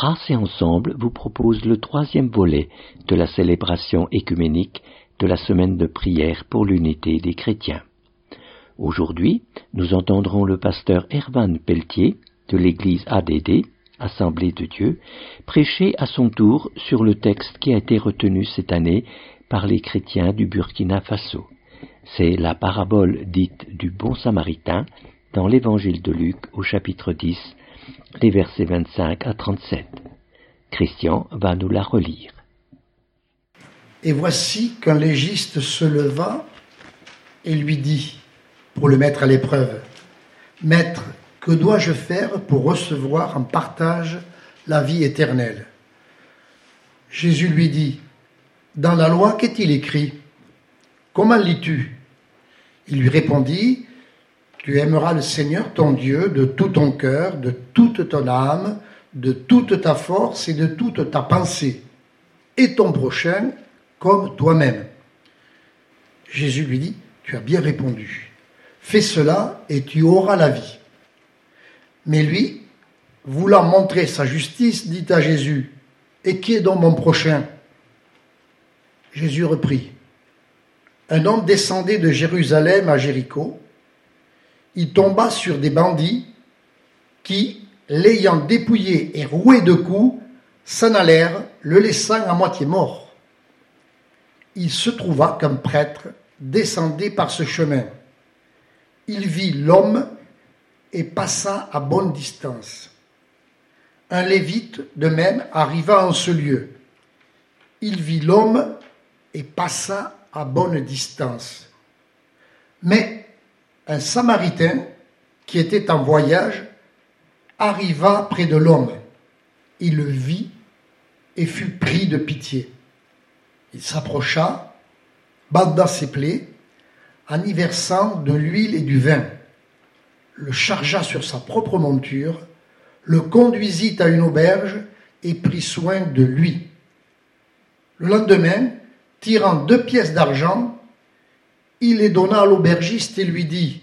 Grâce et Ensemble vous propose le troisième volet de la célébration écuménique de la semaine de prière pour l'unité des chrétiens. Aujourd'hui, nous entendrons le pasteur Hervan Pelletier de l'église ADD, Assemblée de Dieu, prêcher à son tour sur le texte qui a été retenu cette année par les chrétiens du Burkina Faso. C'est la parabole dite du bon samaritain dans l'évangile de Luc au chapitre 10, les versets 25 à 37. Christian va nous la relire. Et voici qu'un légiste se leva et lui dit, pour le mettre à l'épreuve, Maître, que dois-je faire pour recevoir en partage la vie éternelle? Jésus lui dit, Dans la loi, qu'est-il écrit? Comment lis-tu? Il lui répondit, Tu aimeras le Seigneur ton Dieu de tout ton cœur, de toute ton âme, de toute ta force et de toute ta pensée, et ton prochain comme toi-même. Jésus lui dit, Tu as bien répondu. Fais cela et tu auras la vie. Mais lui, voulant montrer sa justice, dit à Jésus, Et qui est donc mon prochain? Jésus reprit, Un homme descendait de Jérusalem à Jéricho. Il tomba sur des bandits qui, l'ayant dépouillé et roué de coups, s'en allèrent, le laissant à moitié mort. Il se trouva qu'un prêtre descendait par ce chemin. Il vit l'homme et passa à bonne distance. Un lévite, de même, arriva en ce lieu. Il vit l'homme et passa à bonne distance. Mais un samaritain qui était en voyage arriva près de l'homme. Il le vit et fut pris de pitié. Il s'approcha, banda ses plaies, en y versant de l'huile et du vin le chargea sur sa propre monture, le conduisit à une auberge et prit soin de lui. Le lendemain, tirant deux pièces d'argent, il les donna à l'aubergiste et lui dit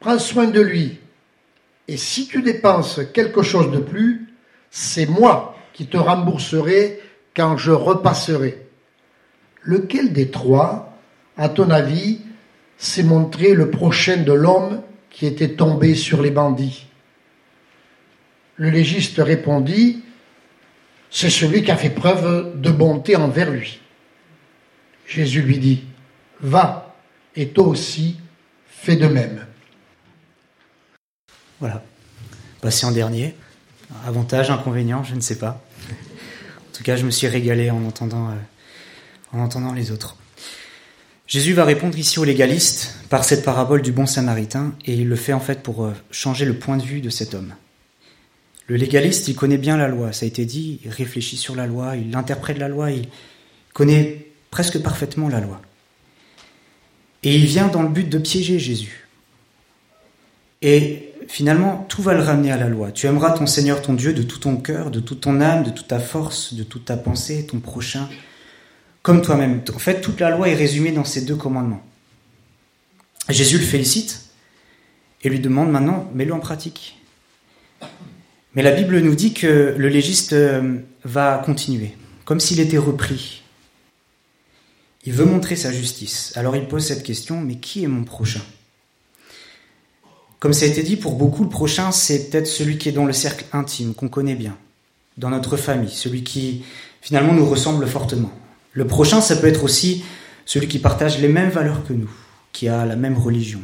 Prends soin de lui, et si tu dépenses quelque chose de plus, c'est moi qui te rembourserai quand je repasserai. Lequel des trois, à ton avis, s'est montré le prochain de l'homme qui était tombé sur les bandits? Le légiste répondit, C'est celui qui a fait preuve de bonté envers lui. Jésus lui dit, Va, et toi aussi, fais de même. Voilà. Passé en dernier. Avantage, inconvénient, je ne sais pas. En tout cas, je me suis régalé en entendant, euh, en entendant les autres. Jésus va répondre ici aux légalistes par cette parabole du bon samaritain, et il le fait en fait pour euh, changer le point de vue de cet homme. Le légaliste, il connaît bien la loi, ça a été dit, il réfléchit sur la loi, il interprète la loi, il connaît presque parfaitement la loi. Et il vient dans le but de piéger Jésus. Et finalement, tout va le ramener à la loi. Tu aimeras ton Seigneur, ton Dieu, de tout ton cœur, de toute ton âme, de toute ta force, de toute ta pensée, ton prochain, comme toi-même. En fait, toute la loi est résumée dans ces deux commandements. Jésus le félicite et lui demande maintenant, mets-le en pratique. Mais la Bible nous dit que le légiste euh, va continuer, comme s'il était repris. Il veut montrer sa justice. Alors il pose cette question, mais qui est mon prochain? Comme ça a été dit, pour beaucoup, le prochain, c'est peut-être celui qui est dans le cercle intime, qu'on connaît bien, dans notre famille, celui qui finalement nous ressemble fortement. Le prochain, ça peut être aussi celui qui partage les mêmes valeurs que nous, qui a la même religion.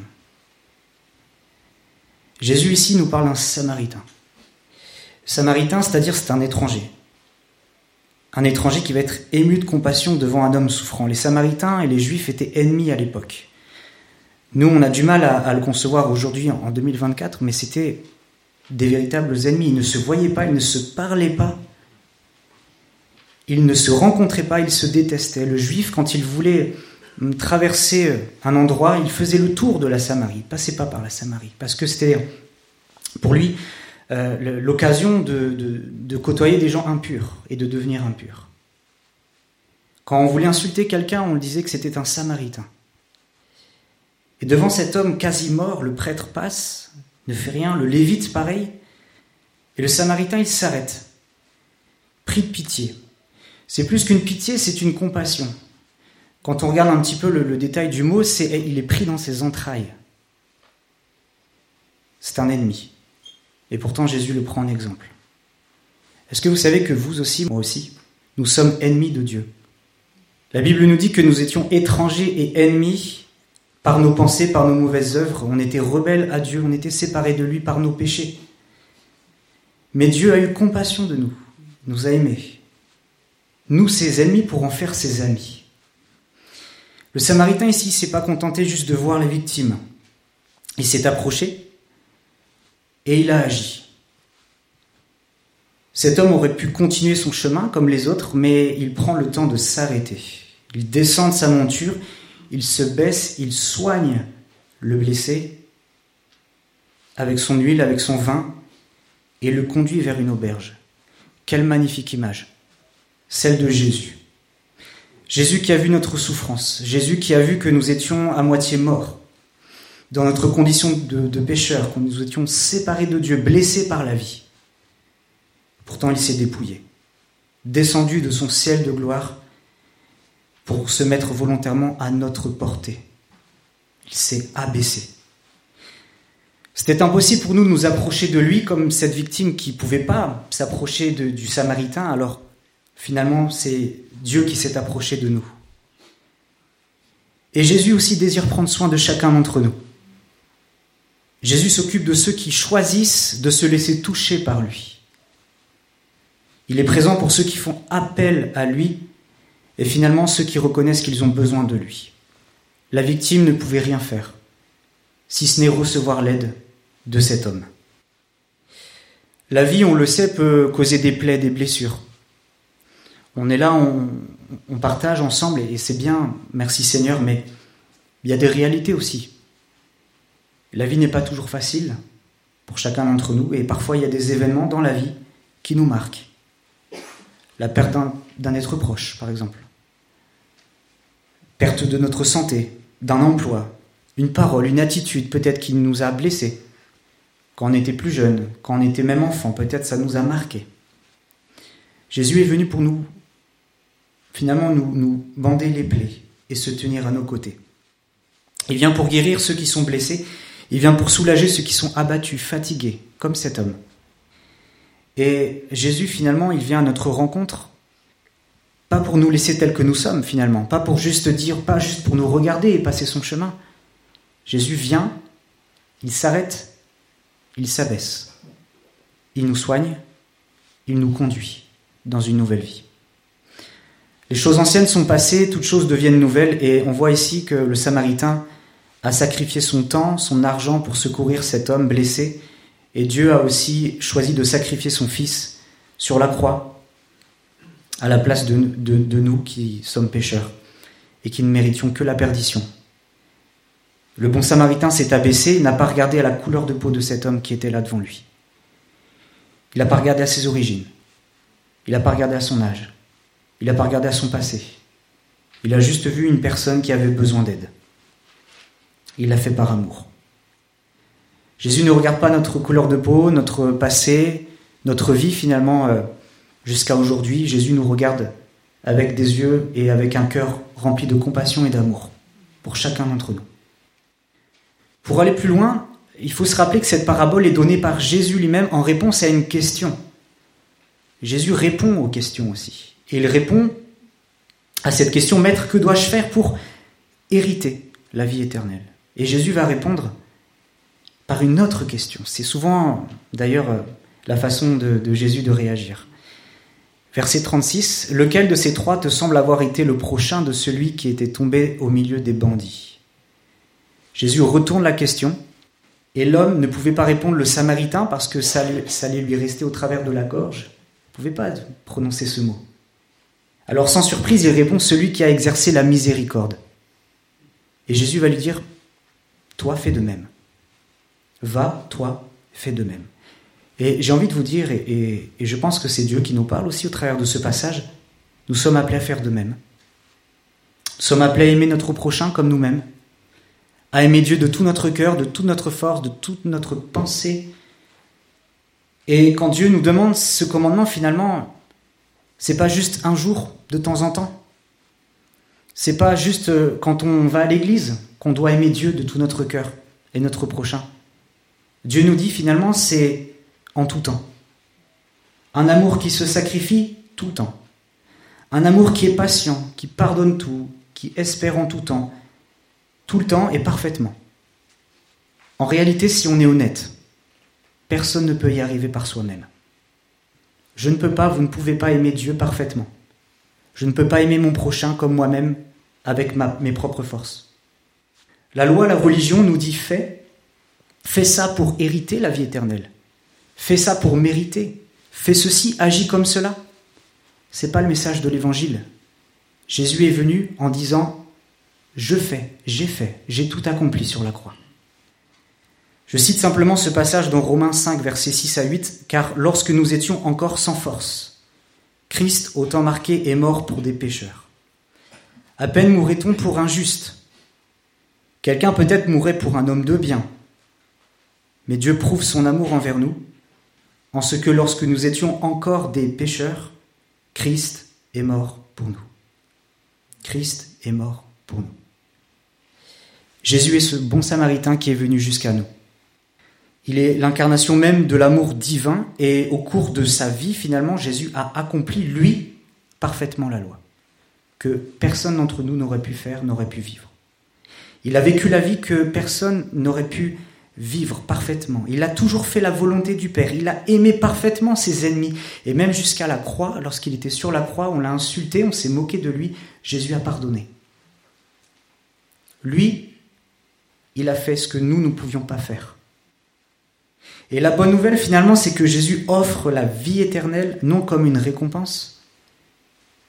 Jésus ici nous parle d'un samaritain. Samaritain, c'est-à-dire c'est un étranger. Un étranger qui va être ému de compassion devant un homme souffrant. Les Samaritains et les Juifs étaient ennemis à l'époque. Nous, on a du mal à, le concevoir aujourd'hui en 2024, mais c'était des véritables ennemis. Ils ne se voyaient pas, ils ne se parlaient pas. Ils ne se rencontraient pas, ils se détestaient. Le juif, quand il voulait hum, traverser un endroit, il faisait le tour de la Samarie, il passait pas par la Samarie, parce que c'était pour lui euh, l'occasion de, côtoyer des gens impurs et de devenir impur. Quand on voulait insulter quelqu'un, on le disait que c'était un samaritain. Et devant cet homme quasi mort, le prêtre passe, ne fait rien, le lévite pareil, et le samaritain il s'arrête. pris de pitié. C'est plus qu'une pitié, c'est une compassion. Quand on regarde un petit peu le, détail du mot, c'est il est pris dans ses entrailles. C'est un ennemi. Et pourtant Jésus le prend en exemple. Est-ce que vous savez que vous aussi, moi aussi, nous sommes ennemis de Dieu? La Bible nous dit que nous étions étrangers et ennemis par nos pensées, par nos mauvaises œuvres. On était rebelles à Dieu, on était séparés de lui par nos péchés. Mais Dieu a eu compassion de nous, nous a aimés. Nous, ses ennemis, pour en faire ses amis. Le Samaritain ici s'est pas contenté juste de voir les victimes. Il s'est approché et il a agi. Cet homme aurait pu continuer son chemin comme les autres, mais il prend le temps de s'arrêter. Il descend de sa monture, il se baisse, il soigne le blessé avec son huile, avec son vin, et le conduit vers une auberge. Quelle magnifique image, celle de Jésus. Jésus qui a vu notre souffrance, Jésus qui a vu que nous étions à moitié morts, dans notre condition de, de pécheurs, que nous étions séparés de Dieu, blessés par la vie. Pourtant, il s'est dépouillé, descendu de son ciel de gloire pour se mettre volontairement à notre portée. Il s'est abaissé. C'était impossible pour nous de nous approcher de lui comme cette victime qui ne pouvait pas s'approcher du Samaritain, alors finalement c'est Dieu qui s'est approché de nous. Et Jésus aussi désire prendre soin de chacun d'entre nous. Jésus s'occupe de ceux qui choisissent de se laisser toucher par lui. Il est présent pour ceux qui font appel à lui et finalement ceux qui reconnaissent qu'ils ont besoin de lui. La victime ne pouvait rien faire, si ce n'est recevoir l'aide de cet homme. La vie, on le sait, peut causer des plaies, des blessures. On est là, on, partage ensemble, et c'est bien, merci Seigneur, mais il y a des réalités aussi. La vie n'est pas toujours facile pour chacun d'entre nous, et parfois il y a des événements dans la vie qui nous marquent. La perte d'un être proche, par exemple. Perte de notre santé, d'un emploi, une parole, une attitude peut-être qui nous a blessés quand on était plus jeune, quand on était même enfant, peut-être ça nous a marqué. Jésus est venu pour nous, finalement, nous, nous bander les plaies et se tenir à nos côtés. Il vient pour guérir ceux qui sont blessés, il vient pour soulager ceux qui sont abattus, fatigués, comme cet homme. Et Jésus, finalement, il vient à notre rencontre, pas pour nous laisser tels que nous sommes, finalement, pas pour juste dire, pas juste pour nous regarder et passer son chemin. Jésus vient, il s'arrête il s'abaisse, il nous soigne, il nous conduit dans une nouvelle vie. Les choses anciennes sont passées, toutes choses deviennent nouvelles, et on voit ici que le Samaritain a sacrifié son temps, son argent pour secourir cet homme blessé, et Dieu a aussi choisi de sacrifier son Fils sur la croix, à la place de, nous qui sommes pécheurs, et qui ne méritions que la perdition. Le bon samaritain s'est abaissé, n'a pas regardé à la couleur de peau de cet homme qui était là devant lui. Il n'a pas regardé à ses origines. Il n'a pas regardé à son âge. Il n'a pas regardé à son passé. Il a juste vu une personne qui avait besoin d'aide. Il l'a fait par amour. Jésus ne regarde pas notre couleur de peau, notre passé, notre vie finalement euh, jusqu'à aujourd'hui. Jésus nous regarde avec des yeux et avec un cœur rempli de compassion et d'amour pour chacun d'entre nous. Pour aller plus loin, il faut se rappeler que cette parabole est donnée par Jésus lui-même en réponse à une question. Jésus répond aux questions aussi. Et il répond à cette question, Maître, que dois-je faire pour hériter la vie éternelle? Et Jésus va répondre par une autre question. C'est souvent d'ailleurs la façon de, de, Jésus de réagir. Verset 36, Lequel de ces trois te semble avoir été le prochain de celui qui était tombé au milieu des bandits? Jésus retourne la question et l'homme ne pouvait pas répondre le samaritain parce que ça, allait lui rester au travers de la gorge. Il ne pouvait pas prononcer ce mot. Alors sans surprise, il répond celui qui a exercé la miséricorde. Et Jésus va lui dire, toi fais de même. Va, toi, fais de même. Et j'ai envie de vous dire, et, je pense que c'est Dieu qui nous parle aussi au travers de ce passage, nous sommes appelés à faire de même. Nous sommes appelés à aimer notre prochain comme nous-mêmes à aimer Dieu de tout notre cœur, de toute notre force, de toute notre pensée. Et quand Dieu nous demande ce commandement, finalement, C'est pas juste un jour de temps en temps. C'est pas juste euh, quand on va à l'église qu'on doit aimer Dieu de tout notre cœur et notre prochain. Dieu nous dit finalement c'est en tout temps. Un amour qui se sacrifie tout temps. Un amour qui est patient, qui pardonne tout, qui espère en tout temps, tout le temps et parfaitement. En réalité, si on est honnête, personne ne peut y arriver par soi-même. Je ne peux pas, vous ne pouvez pas aimer Dieu parfaitement. Je ne peux pas aimer mon prochain comme moi-même avec mes propres forces. La loi, la religion nous dit fais, fais ça pour hériter la vie éternelle. Fais ça pour mériter. Fais ceci, agis comme cela. C'est pas le message de l'évangile. Jésus est venu en disant je fais, j'ai fait, j'ai tout accompli sur la croix. Je cite simplement ce passage dans Romains 5, versets 6 à 8, car lorsque nous étions encore sans force, Christ, au temps marqué, est mort pour des pécheurs. À peine mourrait-on pour un juste. Quelqu'un peut-être mourrait pour un homme de bien. Mais Dieu prouve son amour envers nous, en ce que lorsque nous étions encore des pécheurs, Christ est mort pour nous. Christ est mort pour nous. Jésus est ce bon samaritain qui est venu jusqu'à nous. Il est l'incarnation même de l'amour divin et au cours de sa vie, finalement, Jésus a accompli, lui, parfaitement la loi, que personne d'entre nous n'aurait pu faire, n'aurait pu vivre. Il a vécu la vie que personne n'aurait pu vivre parfaitement. Il a toujours fait la volonté du Père. Il a aimé parfaitement ses ennemis. Et même jusqu'à la croix, lorsqu'il était sur la croix, on l'a insulté, on s'est moqué de lui. Jésus a pardonné. Lui, il a fait ce que nous ne pouvions pas faire. Et la bonne nouvelle finalement, c'est que Jésus offre la vie éternelle non comme une récompense,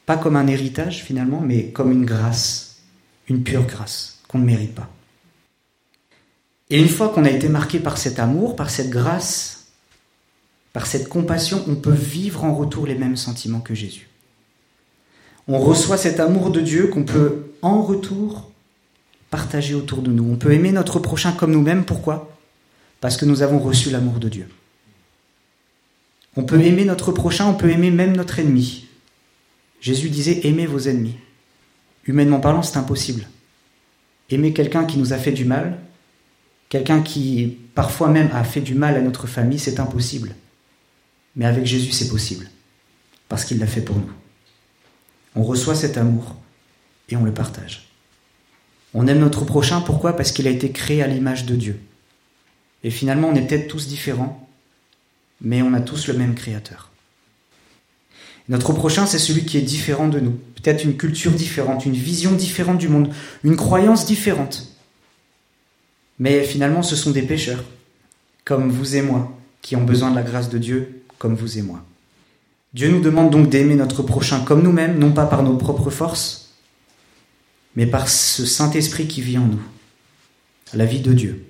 pas comme un héritage finalement, mais comme une grâce, une pure grâce qu'on ne mérite pas. Et une fois qu'on a été marqué par cet amour, par cette grâce, par cette compassion, on peut vivre en retour les mêmes sentiments que Jésus. On reçoit cet amour de Dieu qu'on peut en retour partager autour de nous. On peut aimer notre prochain comme nous-mêmes. Pourquoi? Parce que nous avons reçu l'amour de Dieu. On peut aimer notre prochain, on peut aimer même notre ennemi. Jésus disait aimez vos ennemis. Humainement parlant, c'est impossible. Aimer quelqu'un qui nous a fait du mal, quelqu'un qui parfois même a fait du mal à notre famille, c'est impossible. Mais avec Jésus, c'est possible, parce qu'il l'a fait pour nous. On reçoit cet amour et on le partage. On aime notre prochain, pourquoi? Parce qu'il a été créé à l'image de Dieu. Et finalement, on est peut-être tous différents, mais on a tous le même créateur. Notre prochain, c'est celui qui est différent de nous. Peut-être une culture différente, une vision différente du monde, une croyance différente. Mais finalement, ce sont des pécheurs, comme vous et moi, qui ont besoin de la grâce de Dieu, comme vous et moi. Dieu nous demande donc d'aimer notre prochain comme nous-mêmes, non pas par nos propres forces, mais par ce Saint-Esprit qui vit en nous, la vie de Dieu.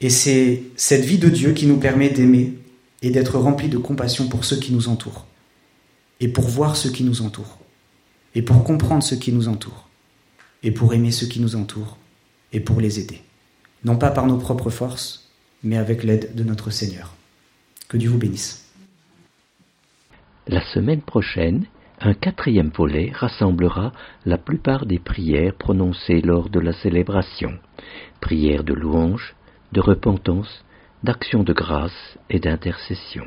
Et c'est cette vie de Dieu qui nous permet d'aimer et d'être remplis de compassion pour ceux qui nous entourent, et pour voir ceux qui nous entourent, et pour comprendre ceux qui nous entourent, et pour aimer ceux qui nous entourent, et pour les aider. Non pas par nos propres forces, mais avec l'aide de notre Seigneur. Que Dieu vous bénisse. La semaine prochaine, un quatrième volet rassemblera la plupart des prières prononcées lors de la célébration. Prières de louange, de repentance, d'action de grâce et d'intercession.